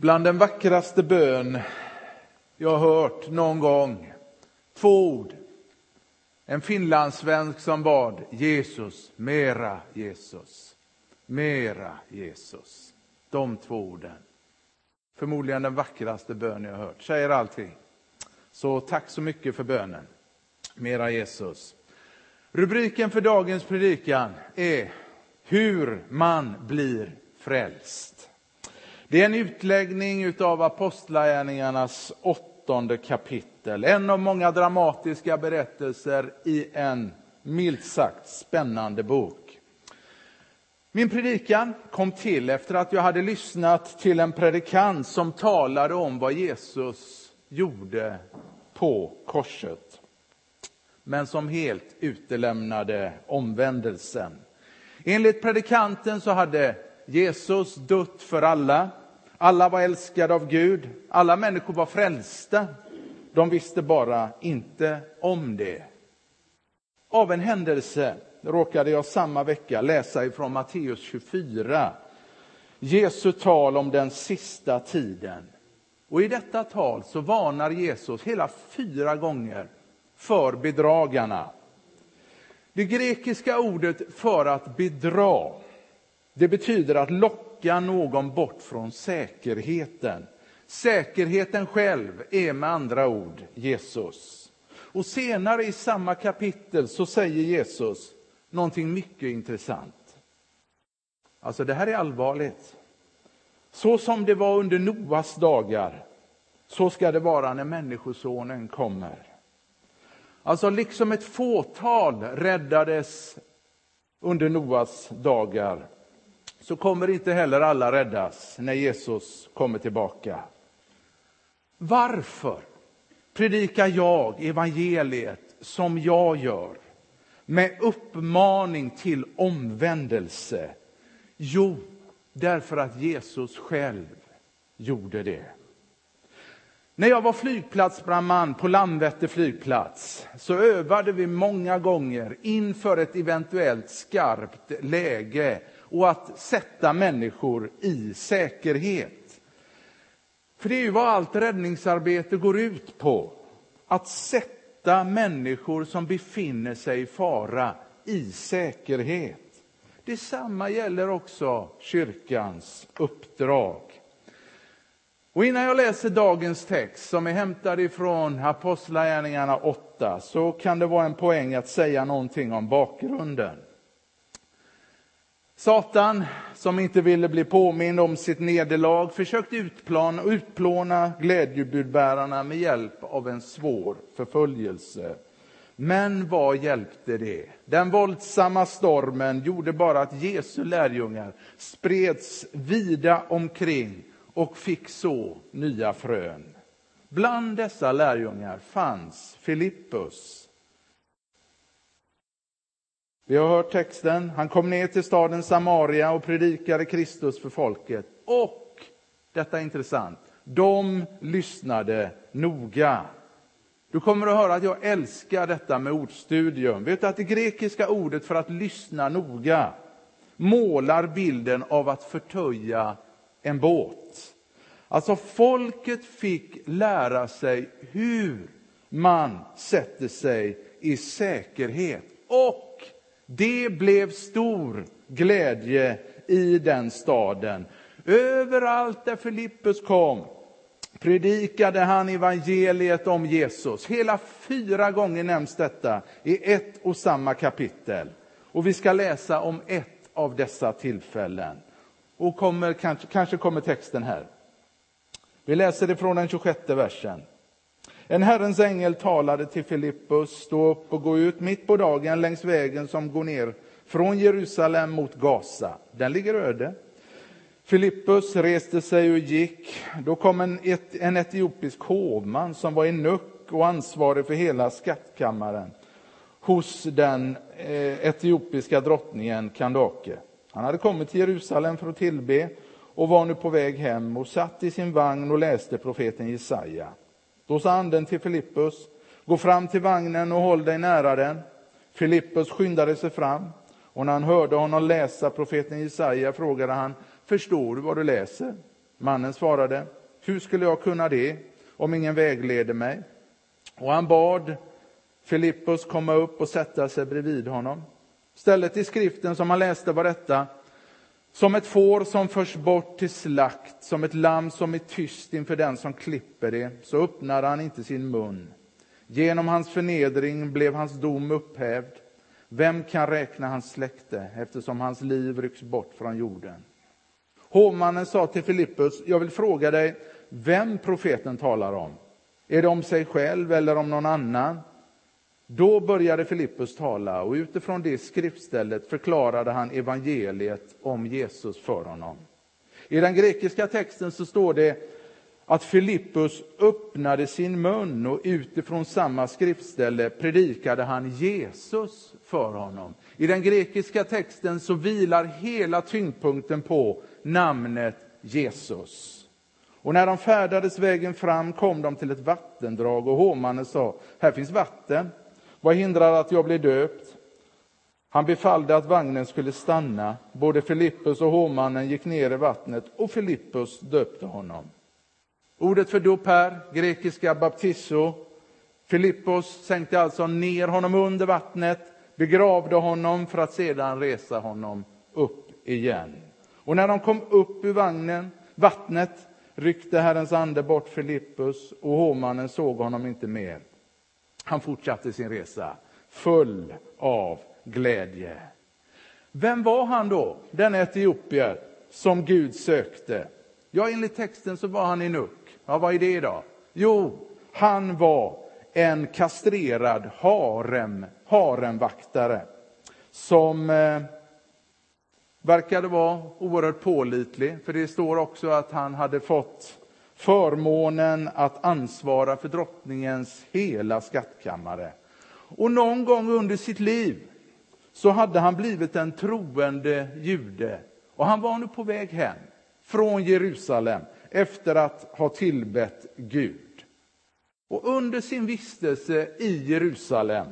Bland den vackraste bön jag har hört någon gång, två ord. En finlandssvensk som bad Jesus, mera Jesus, mera Jesus. De två orden. Förmodligen den vackraste bön jag har hört, säger allting. Så tack så mycket för bönen. Mera Jesus. Rubriken för dagens predikan är Hur man blir frälst. Det är en utläggning av Apostlagärningarnas åttonde kapitel. En av många dramatiska berättelser i en milt sagt spännande bok. Min predikan kom till efter att jag hade lyssnat till en predikant som talade om vad Jesus gjorde på korset. Men som helt utelämnade omvändelsen. Enligt predikanten så hade Jesus dött för alla. Alla var älskade av Gud. Alla människor var frälsta. De visste bara inte om det. Av en händelse råkade jag samma vecka läsa ifrån Matteus 24. Jesu tal om den sista tiden. Och i detta tal så varnar Jesus hela fyra gånger för bedragarna. Det grekiska ordet för att bedra, det betyder att locka någon bort från säkerheten. Säkerheten själv är med andra ord Jesus. Och senare i samma kapitel så säger Jesus någonting mycket intressant. Alltså det här är allvarligt. Så som det var under Noas dagar, så ska det vara när Människosonen kommer. Alltså liksom ett fåtal räddades under Noas dagar, så kommer inte heller alla räddas när Jesus kommer tillbaka. Varför predikar jag evangeliet som jag gör? med uppmaning till omvändelse? Jo, därför att Jesus själv gjorde det. När jag var flygplatsbrandman på Landvetter flygplats så övade vi många gånger inför ett eventuellt skarpt läge och att sätta människor i säkerhet. För det är ju vad allt räddningsarbete går ut på. Att sätta människor som befinner sig i fara i säkerhet. Detsamma gäller också kyrkans uppdrag. Och innan jag läser dagens text som är hämtad ifrån Apostlagärningarna 8 så kan det vara en poäng att säga någonting om bakgrunden. Satan, som inte ville bli påmind om sitt nederlag, försökte utplana, utplåna glädjebudbärarna med hjälp av en svår förföljelse. Men vad hjälpte det? Den våldsamma stormen gjorde bara att Jesu lärjungar spreds vida omkring och fick så nya frön. Bland dessa lärjungar fanns Filippus, vi har hört texten. Han kom ner till staden Samaria och predikade Kristus för folket. Och, detta är intressant, de lyssnade noga. Du kommer att höra att jag älskar detta med ordstudium. Vet du att det grekiska ordet för att lyssna noga målar bilden av att förtöja en båt. Alltså folket fick lära sig hur man sätter sig i säkerhet och det blev stor glädje i den staden. Överallt där Filippus kom predikade han evangeliet om Jesus. Hela fyra gånger nämns detta i ett och samma kapitel. Och vi ska läsa om ett av dessa tillfällen. Och kommer, kanske, kanske kommer texten här. Vi läser det från den 26 versen. En Herrens ängel talade till Filippus, stå upp och gå ut mitt på dagen längs vägen som går ner från Jerusalem mot Gaza. Den ligger öde. Filippus reste sig och gick. Då kom en, et, en etiopisk hovman som var i nuck och ansvarig för hela skattkammaren hos den eh, etiopiska drottningen Kandake. Han hade kommit till Jerusalem för att tillbe och var nu på väg hem och satt i sin vagn och läste profeten Jesaja. Då sa anden till Filippus, gå fram till vagnen och håll dig nära den. Filippus skyndade sig fram och när han hörde honom läsa profeten Jesaja frågade han, förstår du vad du läser? Mannen svarade, hur skulle jag kunna det om ingen vägleder mig? Och han bad Filippus komma upp och sätta sig bredvid honom. Stället i skriften som han läste var detta. Som ett får som förs bort till slakt, som ett lamm som är tyst inför den som klipper det, så öppnade han inte sin mun. Genom hans förnedring blev hans dom upphävd. Vem kan räkna hans släkte eftersom hans liv rycks bort från jorden? Hovmannen sa till Filippus, jag vill fråga dig vem profeten talar om. Är det om sig själv eller om någon annan? Då började Filippus tala och utifrån det skriftstället förklarade han evangeliet om Jesus för honom. I den grekiska texten så står det att Filippus öppnade sin mun och utifrån samma skriftställe predikade han Jesus för honom. I den grekiska texten så vilar hela tyngdpunkten på namnet Jesus. Och när de färdades vägen fram kom de till ett vattendrag och hovmannen sa, här finns vatten, vad hindrar att jag blir döpt? Han befallde att vagnen skulle stanna. Både Filippus och hovmannen gick ner i vattnet och Filippus döpte honom. Ordet för dop här, grekiska baptizo. Filippos sänkte alltså ner honom under vattnet, begravde honom för att sedan resa honom upp igen. Och när de kom upp ur vagnen, vattnet ryckte Herrens ande bort Filippus och hovmannen såg honom inte mer. Han fortsatte sin resa full av glädje. Vem var han då, den etiopier som Gud sökte? Ja, enligt texten så var han i Nuck. Ja, vad är det då? Jo, han var en kastrerad harem, haremvaktare som eh, verkade vara oerhört pålitlig, för det står också att han hade fått förmånen att ansvara för drottningens hela skattkammare. Och någon gång under sitt liv så hade han blivit en troende jude och han var nu på väg hem från Jerusalem efter att ha tillbett Gud. Och under sin vistelse i Jerusalem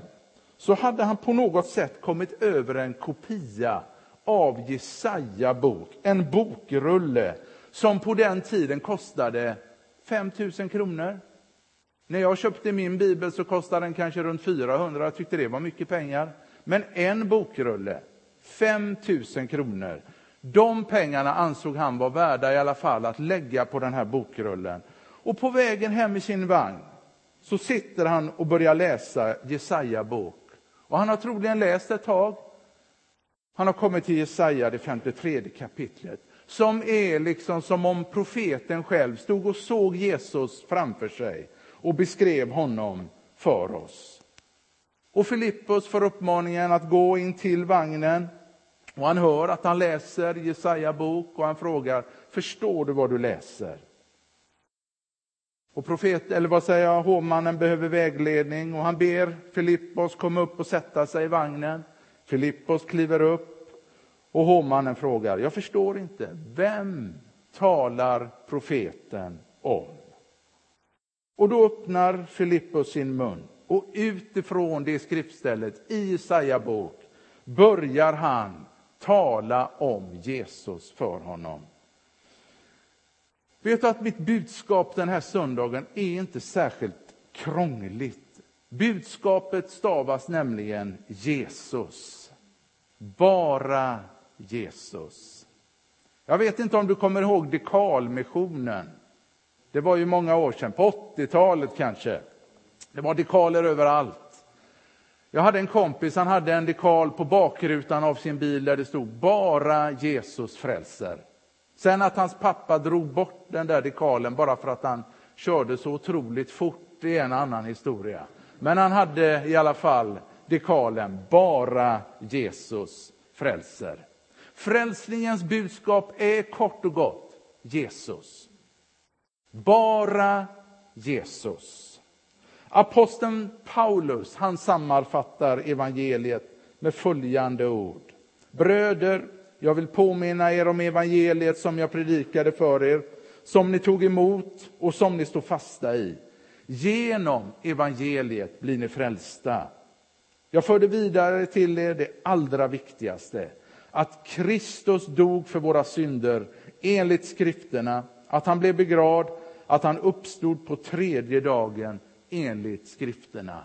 så hade han på något sätt kommit över en kopia av Jesaja bok, en bokrulle som på den tiden kostade 5 000 kronor. När jag köpte min bibel så kostade den kanske runt 400, jag tyckte det var mycket pengar. Men en bokrulle, 5 000 kronor. De pengarna ansåg han var värda i alla fall att lägga på den här bokrullen. Och på vägen hem i sin vagn så sitter han och börjar läsa Jesaja bok. Och han har troligen läst ett tag. Han har kommit till Jesaja, det 53 kapitlet som är liksom som om profeten själv stod och såg Jesus framför sig och beskrev honom för oss. Och Filippus får uppmaningen att gå in till vagnen och han hör att han läser Jesaja bok och han frågar, förstår du vad du läser? Och profet, eller vad säger jag, hovmannen behöver vägledning och han ber Filippos komma upp och sätta sig i vagnen. Filippos kliver upp och hovmannen frågar, jag förstår inte, vem talar profeten om? Och då öppnar Filippus sin mun och utifrån det skriftstället i Jesaja bok börjar han tala om Jesus för honom. Vet du att mitt budskap den här söndagen är inte särskilt krångligt. Budskapet stavas nämligen Jesus. Bara Jesus. Jag vet inte om du kommer ihåg dekalmissionen. Det var ju många år sedan, på 80-talet kanske. Det var dekaler överallt. Jag hade en kompis, han hade en dekal på bakrutan av sin bil där det stod bara Jesus frälser. Sen att hans pappa drog bort den där dekalen bara för att han körde så otroligt fort, det är en annan historia. Men han hade i alla fall dekalen bara Jesus frälser. Frälsningens budskap är kort och gott Jesus. Bara Jesus. Aposteln Paulus han sammanfattar evangeliet med följande ord. Bröder, jag vill påminna er om evangeliet som jag predikade för er, som ni tog emot och som ni står fasta i. Genom evangeliet blir ni frälsta. Jag förde vidare till er det allra viktigaste, att Kristus dog för våra synder enligt skrifterna att han blev begravd, att han uppstod på tredje dagen enligt skrifterna.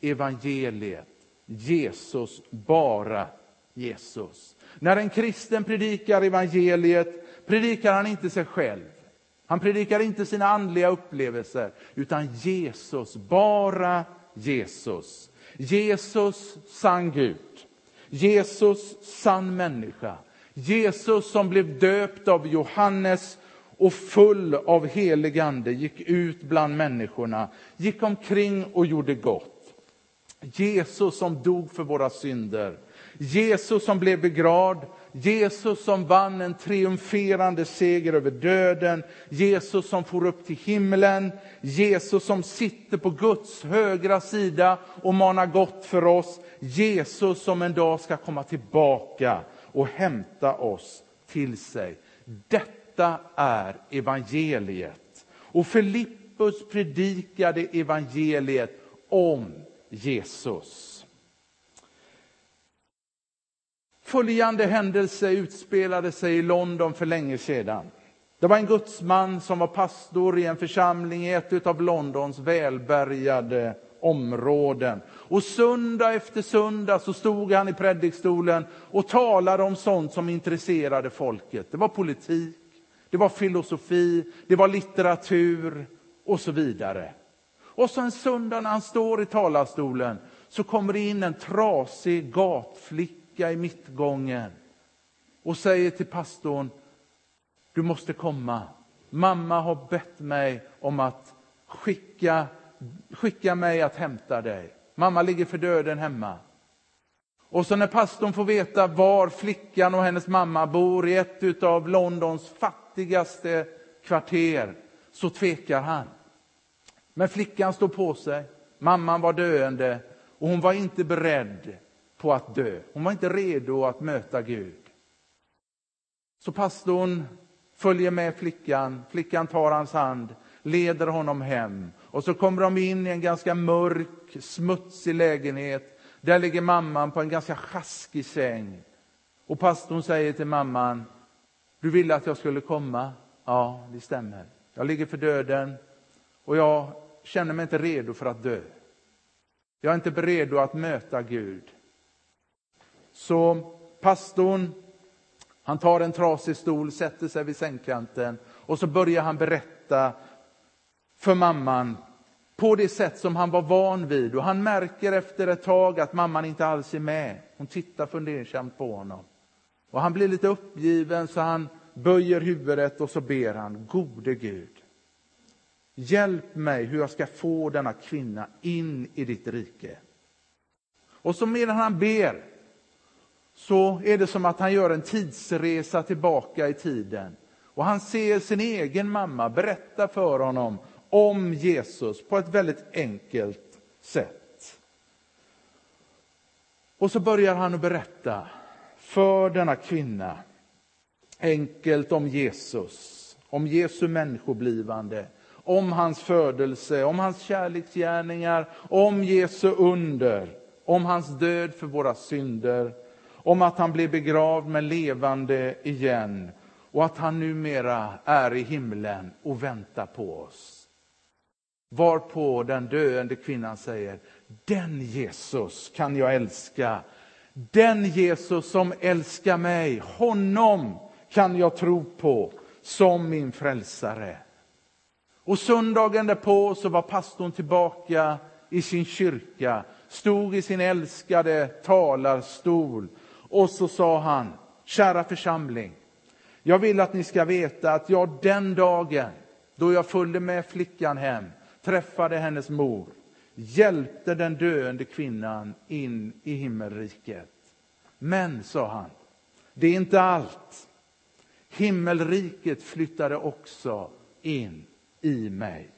Evangeliet, Jesus, bara Jesus. När en kristen predikar evangeliet predikar han inte sig själv. Han predikar inte sina andliga upplevelser, utan Jesus, bara Jesus. Jesus, sann Gud. Jesus, sann människa. Jesus som blev döpt av Johannes och full av helig ande gick ut bland människorna, gick omkring och gjorde gott. Jesus som dog för våra synder. Jesus som blev begravd, Jesus som vann en triumferande seger över döden, Jesus som for upp till himlen, Jesus som sitter på Guds högra sida och manar gott för oss, Jesus som en dag ska komma tillbaka och hämta oss till sig. Detta är evangeliet. Och Filippus predikade evangeliet om Jesus. Följande händelse utspelade sig i London för länge sedan. Det var en gudsman som var pastor i en församling i ett av Londons välbärgade områden. Och söndag efter söndag så stod han i predikstolen och talade om sånt som intresserade folket. Det var politik, det var filosofi, det var litteratur och så vidare. Och så en söndag när han står i talarstolen så kommer det in en trasig gatflicka i mittgången och säger till pastorn, du måste komma. Mamma har bett mig om att skicka, skicka mig att hämta dig. Mamma ligger för döden hemma. Och så när pastorn får veta var flickan och hennes mamma bor i ett av Londons fattigaste kvarter så tvekar han. Men flickan stod på sig. Mamman var döende och hon var inte beredd på att dö. Hon var inte redo att möta Gud. Så pastorn följer med flickan. Flickan tar hans hand, leder honom hem. Och så kommer de in i en ganska mörk, smutsig lägenhet. Där ligger mamman på en ganska sjaskig säng. Och pastorn säger till mamman, du ville att jag skulle komma. Ja, det stämmer. Jag ligger för döden och jag känner mig inte redo för att dö. Jag är inte redo att möta Gud. Så pastorn, han tar en trasig stol, sätter sig vid sängkanten och så börjar han berätta för mamman på det sätt som han var van vid. Och han märker efter ett tag att mamman inte alls är med. Hon tittar fundersamt på honom. Och han blir lite uppgiven så han böjer huvudet och så ber han, gode Gud. Hjälp mig hur jag ska få denna kvinna in i ditt rike. Och så medan han ber så är det som att han gör en tidsresa tillbaka i tiden. Och han ser sin egen mamma berätta för honom om Jesus på ett väldigt enkelt sätt. Och så börjar han att berätta för denna kvinna enkelt om Jesus, om Jesu människoblivande, om hans födelse, om hans kärleksgärningar, om Jesu under, om hans död för våra synder, om att han blev begravd men levande igen och att han numera är i himlen och väntar på oss. Varpå den döende kvinnan säger, den Jesus kan jag älska. Den Jesus som älskar mig, honom kan jag tro på som min frälsare. Och söndagen därpå så var pastorn tillbaka i sin kyrka, stod i sin älskade talarstol och så sa han, kära församling, jag vill att ni ska veta att jag den dagen då jag följde med flickan hem, träffade hennes mor, hjälpte den döende kvinnan in i himmelriket. Men, sa han, det är inte allt. Himmelriket flyttade också in i mig.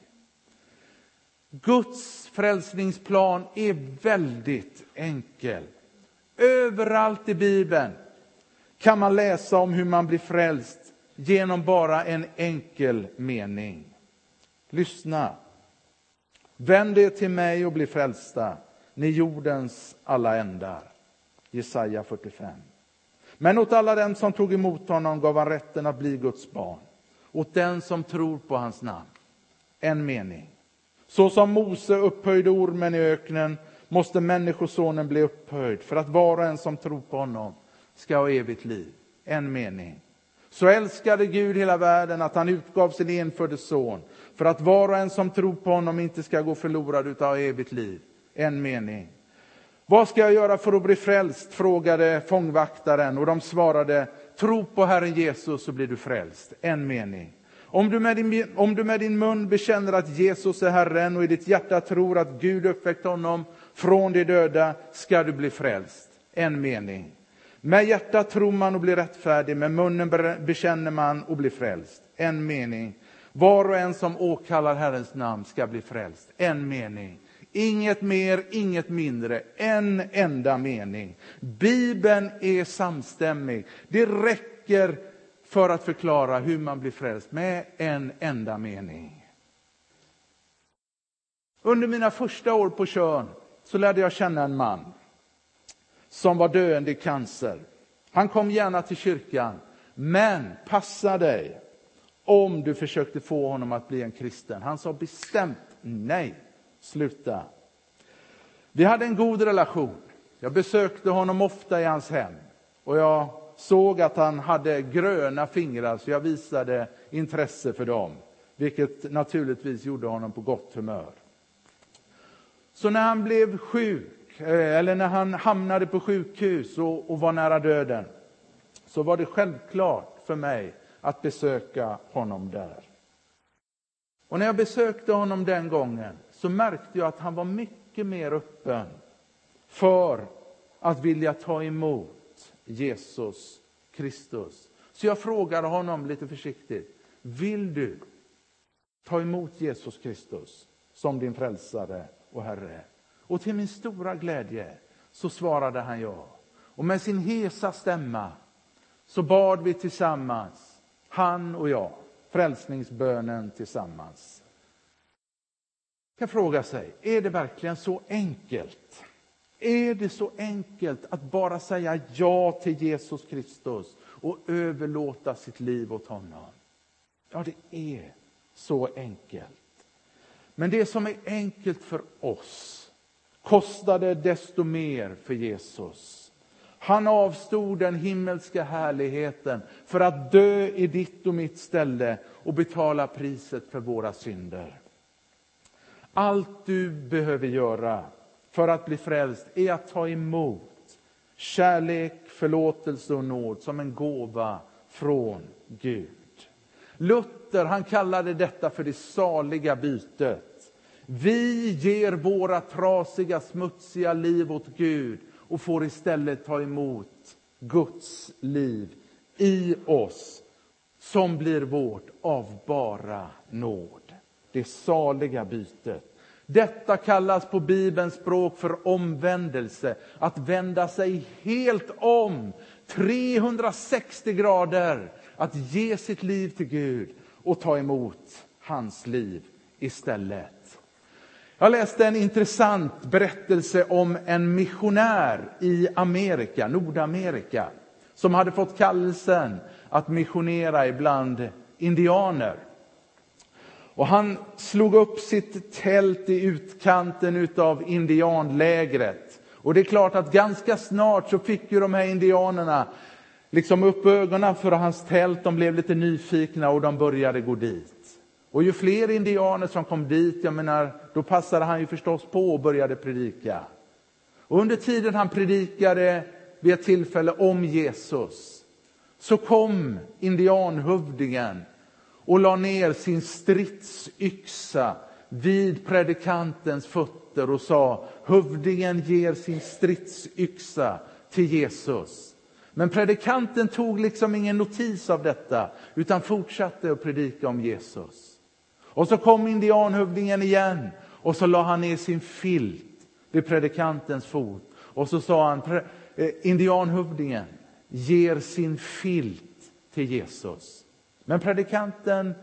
Guds frälsningsplan är väldigt enkel. Överallt i Bibeln kan man läsa om hur man blir frälst genom bara en enkel mening. Lyssna. Vänd er till mig och bli frälsta, ni jordens alla ändar. Jesaja 45. Men åt alla dem som tog emot honom gav han rätten att bli Guds barn åt den som tror på hans namn. En mening. Så som Mose upphöjde ormen i öknen måste Människosonen bli upphöjd för att var och en som tror på honom ska ha evigt liv. En mening. Så älskade Gud hela världen att han utgav sin enfödde son för att var och en som tror på honom inte ska gå förlorad utan ha evigt liv. En mening. Vad ska jag göra för att bli frälst? frågade fångvaktaren och de svarade tro på Herren Jesus så blir du frälst. En mening. Om du, med din, om du med din mun bekänner att Jesus är Herren och i ditt hjärta tror att Gud uppväckt honom från de döda ska du bli frälst. En mening. Med hjärtat tror man och blir rättfärdig, med munnen bekänner man och blir frälst. En mening. Var och en som åkallar Herrens namn ska bli frälst. En mening. Inget mer, inget mindre. En enda mening. Bibeln är samstämmig. Det räcker för att förklara hur man blir frälst med en enda mening. Under mina första år på Tjörn så lärde jag känna en man som var döende i cancer. Han kom gärna till kyrkan, men passa dig om du försökte få honom att bli en kristen. Han sa bestämt nej, sluta. Vi hade en god relation. Jag besökte honom ofta i hans hem och jag såg att han hade gröna fingrar så jag visade intresse för dem, vilket naturligtvis gjorde honom på gott humör. Så när han blev sjuk, eh, eller när han hamnade på sjukhus och, och var nära döden, så var det självklart för mig att besöka honom där. Och när jag besökte honom den gången så märkte jag att han var mycket mer öppen för att vilja ta emot Jesus Kristus. Så jag frågade honom lite försiktigt, vill du ta emot Jesus Kristus som din frälsare och Herre? Och till min stora glädje så svarade han ja. Och med sin hesa stämma så bad vi tillsammans, han och jag, frälsningsbönen tillsammans. kan fråga sig, är det verkligen så enkelt? Är det så enkelt att bara säga ja till Jesus Kristus och överlåta sitt liv åt honom? Ja, det är så enkelt. Men det som är enkelt för oss kostade desto mer för Jesus. Han avstod den himmelska härligheten för att dö i ditt och mitt ställe och betala priset för våra synder. Allt du behöver göra för att bli frälst är att ta emot kärlek, förlåtelse och nåd som en gåva från Gud. Luther han kallade detta för det saliga bytet. Vi ger våra trasiga, smutsiga liv åt Gud och får istället ta emot Guds liv i oss som blir vårt av bara nåd. Det saliga bytet. Detta kallas på Bibelns språk för omvändelse, att vända sig helt om, 360 grader, att ge sitt liv till Gud och ta emot hans liv istället. Jag läste en intressant berättelse om en missionär i Amerika, Nordamerika, som hade fått kallelsen att missionera ibland indianer. Och han slog upp sitt tält i utkanten av indianlägret. Och det är klart att ganska snart så fick ju de här indianerna liksom upp ögonen för hans tält. De blev lite nyfikna och de började gå dit. Och ju fler indianer som kom dit, jag menar, då passade han ju förstås på och började predika. Och under tiden han predikade vid ett tillfälle om Jesus så kom indianhövdingen och la ner sin stridsyxa vid predikantens fötter och sa hövdingen ger sin stridsyxa till Jesus. Men predikanten tog liksom ingen notis av detta utan fortsatte att predika om Jesus. Och så kom indianhövdingen igen och så la han ner sin filt vid predikantens fot och så sa han eh, indianhövdingen ger sin filt till Jesus. Men predikanten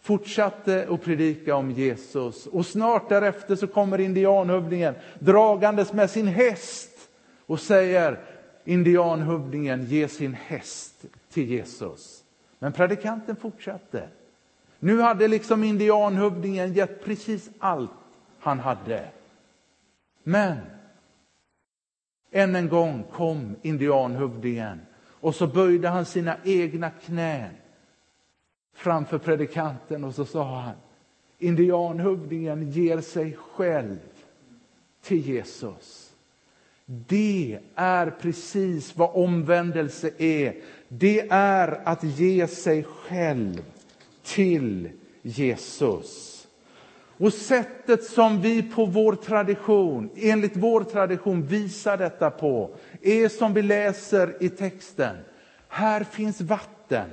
fortsatte att predika om Jesus och snart därefter så kommer indianhövdingen dragandes med sin häst och säger indianhövdingen ge sin häst till Jesus. Men predikanten fortsatte Nu hade liksom indianhövdingen gett precis allt han hade. Men än en gång kom indianhövdingen och så böjde han sina egna knän framför predikanten och så sa han indianhövdingen ger sig själv till Jesus. Det är precis vad omvändelse är. Det är att ge sig själv till Jesus. Och sättet som vi på vår tradition, enligt vår tradition visar detta på, är som vi läser i texten. Här finns vatten.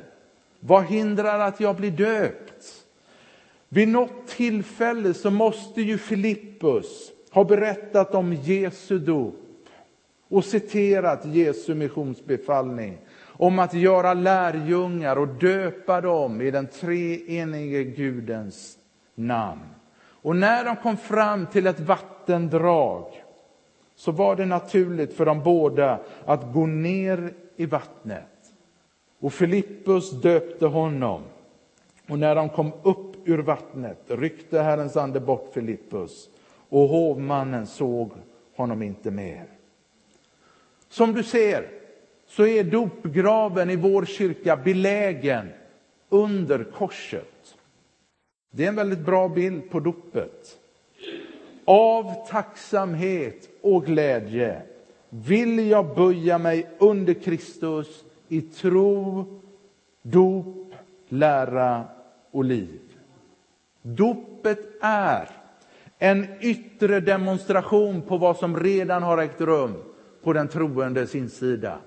Vad hindrar att jag blir döpt? Vid något tillfälle så måste ju Filippus ha berättat om Jesu dop och citerat Jesu missionsbefallning om att göra lärjungar och döpa dem i den treenige Gudens namn. Och när de kom fram till ett vattendrag så var det naturligt för dem båda att gå ner i vattnet. Och Filippus döpte honom. Och när de kom upp ur vattnet ryckte Herrens ande bort Filippus och hovmannen såg honom inte mer. Som du ser så är dopgraven i vår kyrka belägen under korset. Det är en väldigt bra bild på dopet. Av tacksamhet och glädje vill jag böja mig under Kristus i tro, dop, lära och liv. Dopet är en yttre demonstration på vad som redan har ägt rum på den troendes insida.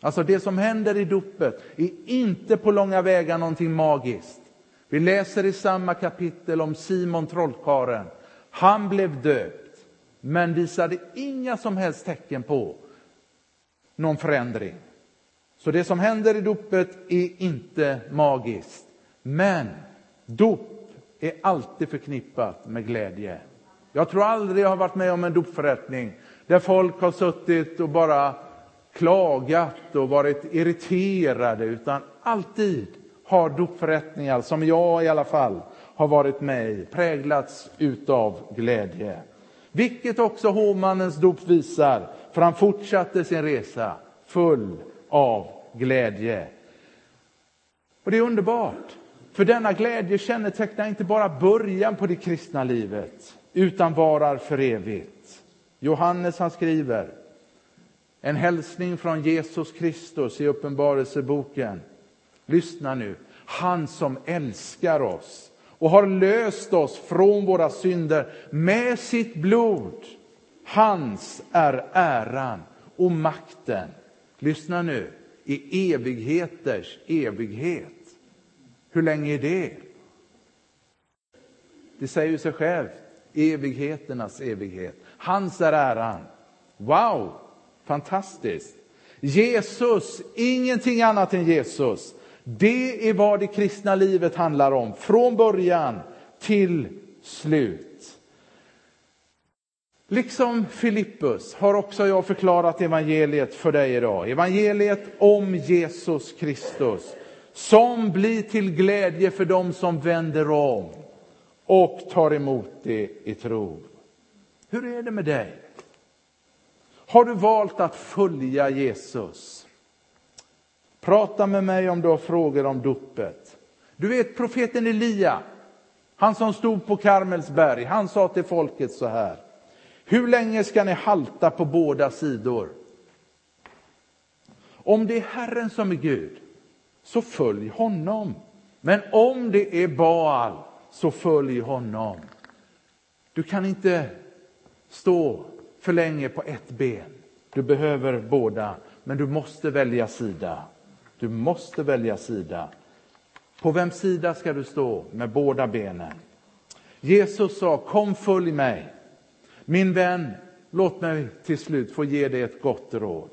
Alltså det som händer i dopet är inte på långa vägar någonting magiskt. Vi läser i samma kapitel om Simon trollkaren. Han blev döpt, men visade inga som helst tecken på någon förändring. Så det som händer i dopet är inte magiskt. Men dop är alltid förknippat med glädje. Jag tror aldrig jag har varit med om en dopförrättning där folk har suttit och bara klagat och varit irriterade, utan alltid har dopförrättningar, som jag i alla fall har varit med i, präglats utav glädje. Vilket också hovmannens dop visar, för han fortsatte sin resa full av glädje. Och det är underbart, för denna glädje kännetecknar inte bara början på det kristna livet, utan varar för evigt. Johannes han skriver, en hälsning från Jesus Kristus i Uppenbarelseboken. Lyssna nu. Han som älskar oss och har löst oss från våra synder med sitt blod. Hans är äran och makten. Lyssna nu. I evigheters evighet. Hur länge är det? Det säger ju sig självt. Evigheternas evighet. Hans är äran. Wow! Fantastiskt. Jesus, ingenting annat än Jesus. Det är vad det kristna livet handlar om, från början till slut. Liksom Filippus har också jag förklarat evangeliet för dig idag. Evangeliet om Jesus Kristus som blir till glädje för dem som vänder om och tar emot det i tro. Hur är det med dig? Har du valt att följa Jesus? Prata med mig om du har frågor om dopet. Du vet profeten Elia, han som stod på Karmelsberg, han sa till folket så här. Hur länge ska ni halta på båda sidor? Om det är Herren som är Gud, så följ honom. Men om det är Baal, så följ honom. Du kan inte stå för länge på ett ben. Du behöver båda, men du måste välja sida. Du måste välja sida. På vems sida ska du stå med båda benen? Jesus sa, kom följ mig. Min vän, låt mig till slut få ge dig ett gott råd.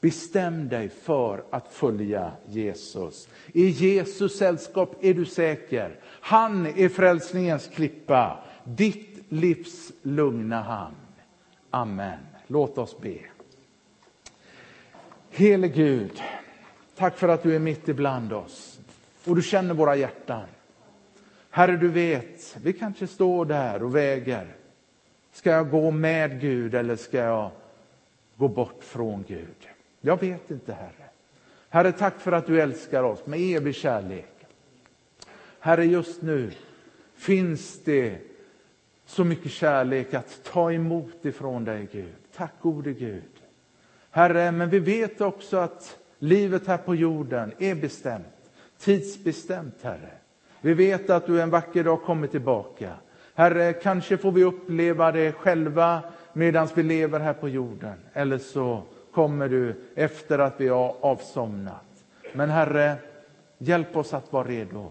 Bestäm dig för att följa Jesus. I Jesus sällskap är du säker. Han är frälsningens klippa, ditt livs lugna hamn. Amen. Låt oss be. Hele Gud, tack för att du är mitt ibland oss och du känner våra hjärtan. Herre, du vet, vi kanske står där och väger. Ska jag gå med Gud eller ska jag gå bort från Gud? Jag vet inte, Herre. Herre, tack för att du älskar oss med evig kärlek. Herre, just nu finns det så mycket kärlek att ta emot ifrån dig, Gud. Tack gode Gud. Herre, men vi vet också att livet här på jorden är bestämt, tidsbestämt, Herre. Vi vet att du en vacker dag kommer tillbaka. Herre, kanske får vi uppleva det själva medan vi lever här på jorden. Eller så kommer du efter att vi har avsomnat. Men Herre, hjälp oss att vara redo.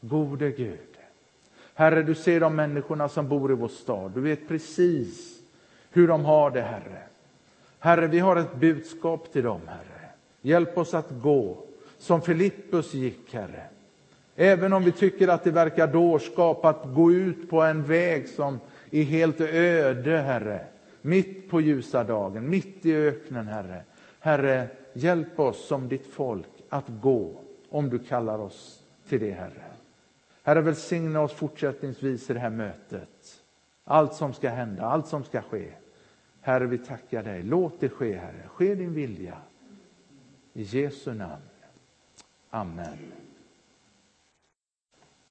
Gode Gud. Herre, du ser de människorna som bor i vår stad. Du vet precis hur de har det, Herre. Herre, vi har ett budskap till dem, Herre. Hjälp oss att gå som Filippus gick, Herre. Även om vi tycker att det verkar dårskap att gå ut på en väg som är helt öde, Herre. Mitt på ljusa dagen, mitt i öknen, Herre. Herre, hjälp oss som ditt folk att gå om du kallar oss till det, Herre. Herre, välsigna oss fortsättningsvis i det här mötet. Allt som ska hända, allt som ska ske. Herre, vi tackar dig. Låt det ske, Herre. Ske din vilja. I Jesu namn. Amen.